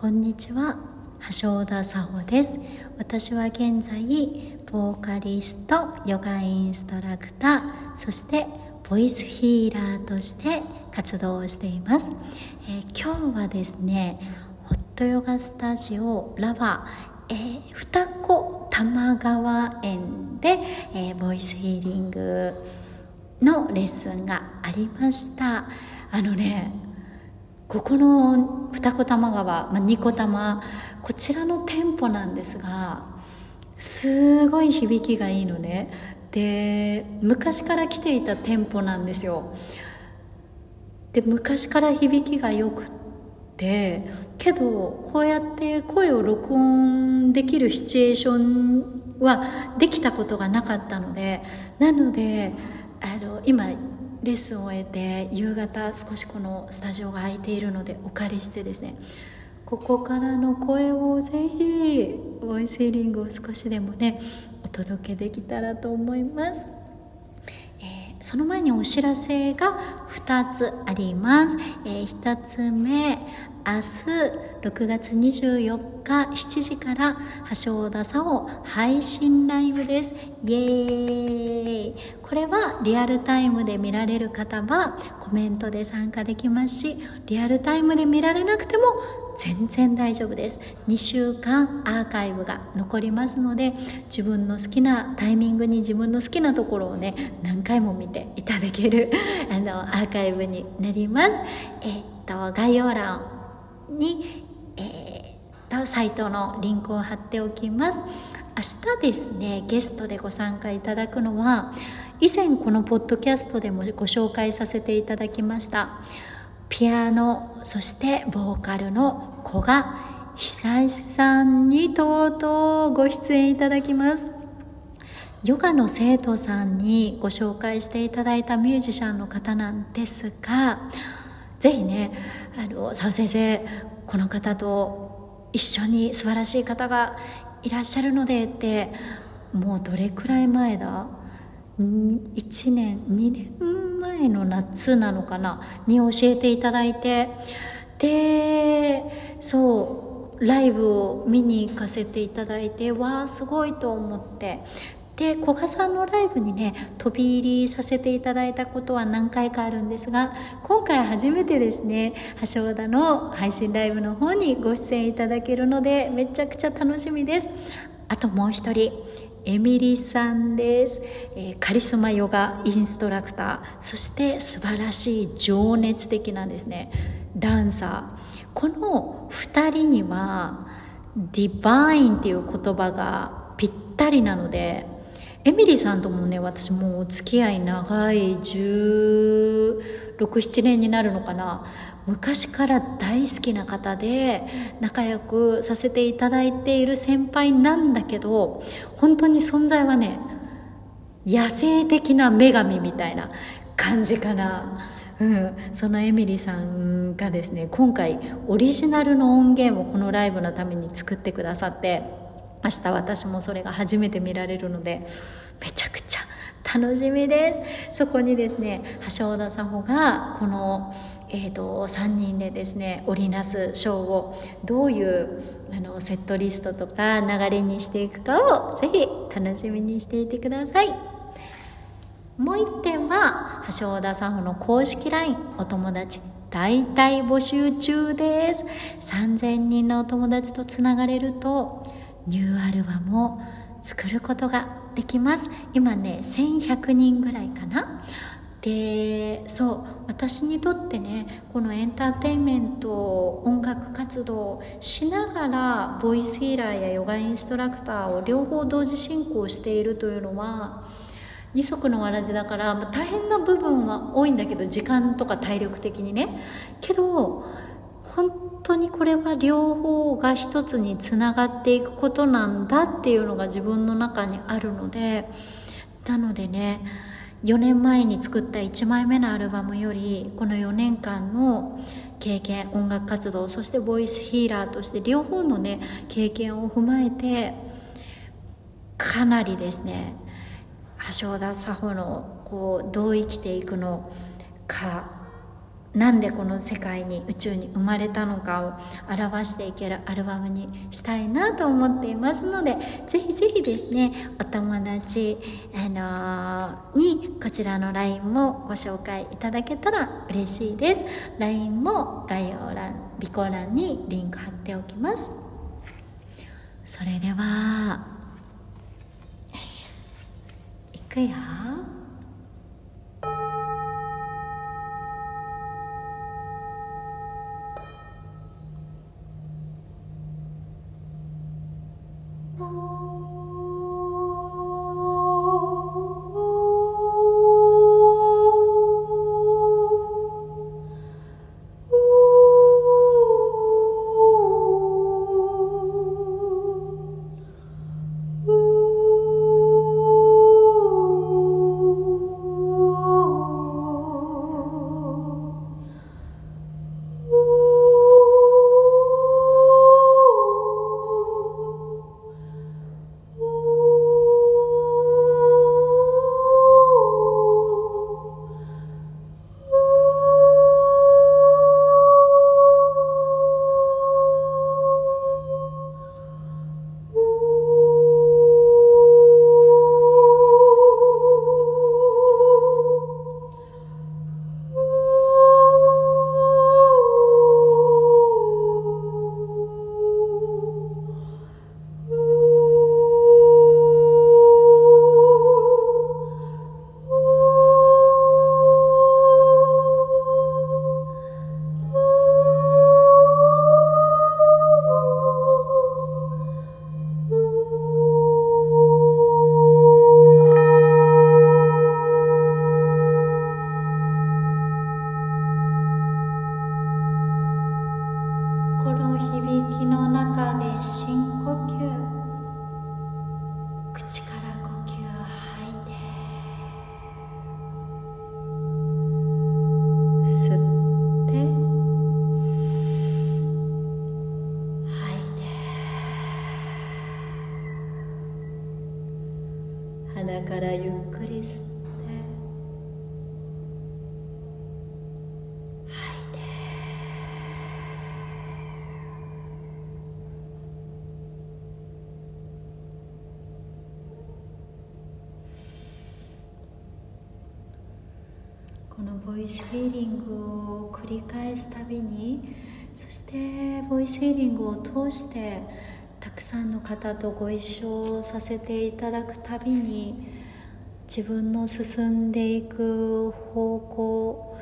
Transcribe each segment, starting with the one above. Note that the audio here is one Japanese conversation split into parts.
こんにちは。橋田沙穂です。私は現在ボーカリストヨガインストラクターそしてボイスヒーラーとして活動をしています、えー、今日はですねホットヨガスタジオラバーえー、双子玉川園で、えー、ボイスヒーリングのレッスンがありました。あのねここの二子玉川、まあ、二子玉こちらの店舗なんですがすごい響きがいいのね。で昔から来ていた店舗なんですよ。で昔から響きがよくってけどこうやって声を録音できるシチュエーションはできたことがなかったのでなのであの今レッスンを終えて夕方少しこのスタジオが空いているのでお借りしてですねここからの声をぜひボイスヒーリングを少しでもねお届けできたらと思います、えー、その前にお知らせが2つあります、えー、1つ目明日6月24日7時から橋田さを配信ライブです。イエーイ。これはリアルタイムで見られる方はコメントで参加できますしリアルタイムで見られなくても全然大丈夫です。2週間アーカイブが残りますので自分の好きなタイミングに自分の好きなところをね何回も見ていただけるあのアーカイブになります。え、っと概要欄に、えー、サイトのリンクを貼っておきます。明日ですねゲストでご参加いただくのは以前このポッドキャストでもご紹介させていただきましたピアノそしてボーカルの古賀久さんにとうとうご出演いただきます。ヨガの生徒さんにご紹介していただいたミュージシャンの方なんですがぜひねあの澤先生この方と一緒に素晴らしい方がいらっしゃるのでってもうどれくらい前だ？1年2年前の夏なのかな？に教えていただいて。でそうライブを見に行かせていただいてわあすごいと思って。で古賀さんのライブにね飛び入りさせていただいたことは何回かあるんですが今回初めてですね橋田の配信ライブの方にご出演いただけるのでめちゃくちゃ楽しみです。あともう一人エミリさんです、えー、カリスマヨガインストラクター。そして素晴らしい情熱的なんですねダンサー。この2人にはディバインっていう言葉がぴったりなのでエミリーさんともね私もうお付き合い長い1617年になるのかな昔から大好きな方で仲良くさせていただいている先輩なんだけど本当に存在はね野生的な女神みたいな感じかな。うん、そのエミリーさんがですね今回オリジナルの音源をこのライブのために作ってくださって明日私もそれが初めて見られるのでめちゃくちゃ楽しみです。そこにですね橋田さんがこの、えーと、3人でですね織りなすショーをどういうあのセットリストとか流れにしていくかをぜひ楽しみにしていてください。もう一点は橋田さんの公式 LINE お友達大体募集中です。3000人のお友達とつながれるとニューアルバムを作ることができます。今ね1100人ぐらいかな。でそう私にとってねこのエンターテインメント音楽活動しながらボイスヒーラーやヨガインストラクターを両方同時進行しているというのは二足のわらじだから、ま、大変な部分は多いんだけど時間とか体力的にね。けど本当にこれは両方が一つにつながっていくことなんだっていうのが自分の中にあるのでなのでね4年前に作った1枚目のアルバムよりこの4年間の経験音楽活動そしてボイスヒーラーとして両方のね経験を踏まえてかなりですね橋田佐穂のこうどう生きていくのかなんでこの世界に宇宙に生まれたのかを表していけるアルバムにしたいなと思っていますのでぜひぜひですねお友達、あのー、にこちらの LINE もご紹介いただけたら嬉しいです。LINE も概要欄備考欄にリンク貼っておきます。それではよしいくよ。からゆっくり吸って。吐いこのボイスヒーリングを繰り返すたびにそしてボイスヒーリングを通してたくさんの方とご一緒させていただくたびに自分の進んでいく方向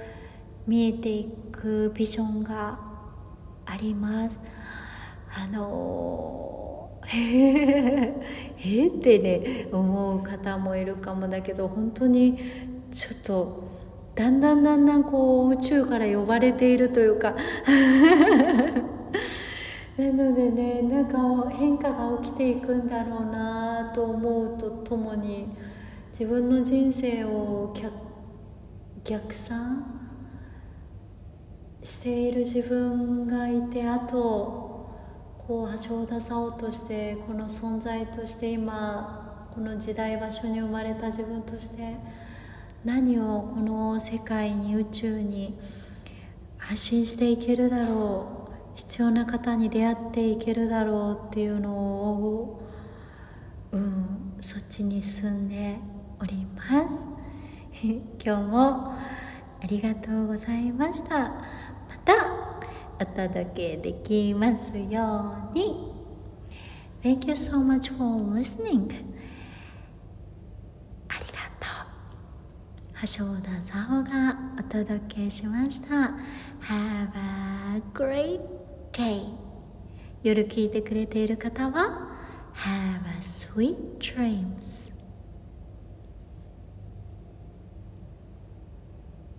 見えていくビジョンがあります。あの えってね思う方もいるかもだけど本当にちょっとだんだんだんだんこう宇宙から呼ばれているというか。のでねなんか変化が起きていくんだろうなと思うとともに自分の人生を逆算している自分がいてあとこう橋田沙としてこの存在として今この時代場所に生まれた自分として何をこの世界に宇宙に発信していけるだろう必要な方に出会っていけるだろうっていうのを、うん、そっちに進んでおります。今日もありがとうございました。またお届けできますように。Thank you so much for listening. ありがとう。橋田沙穂がお届けしました。Have a great K 夜聞いてくれている方は Have a sweet dreams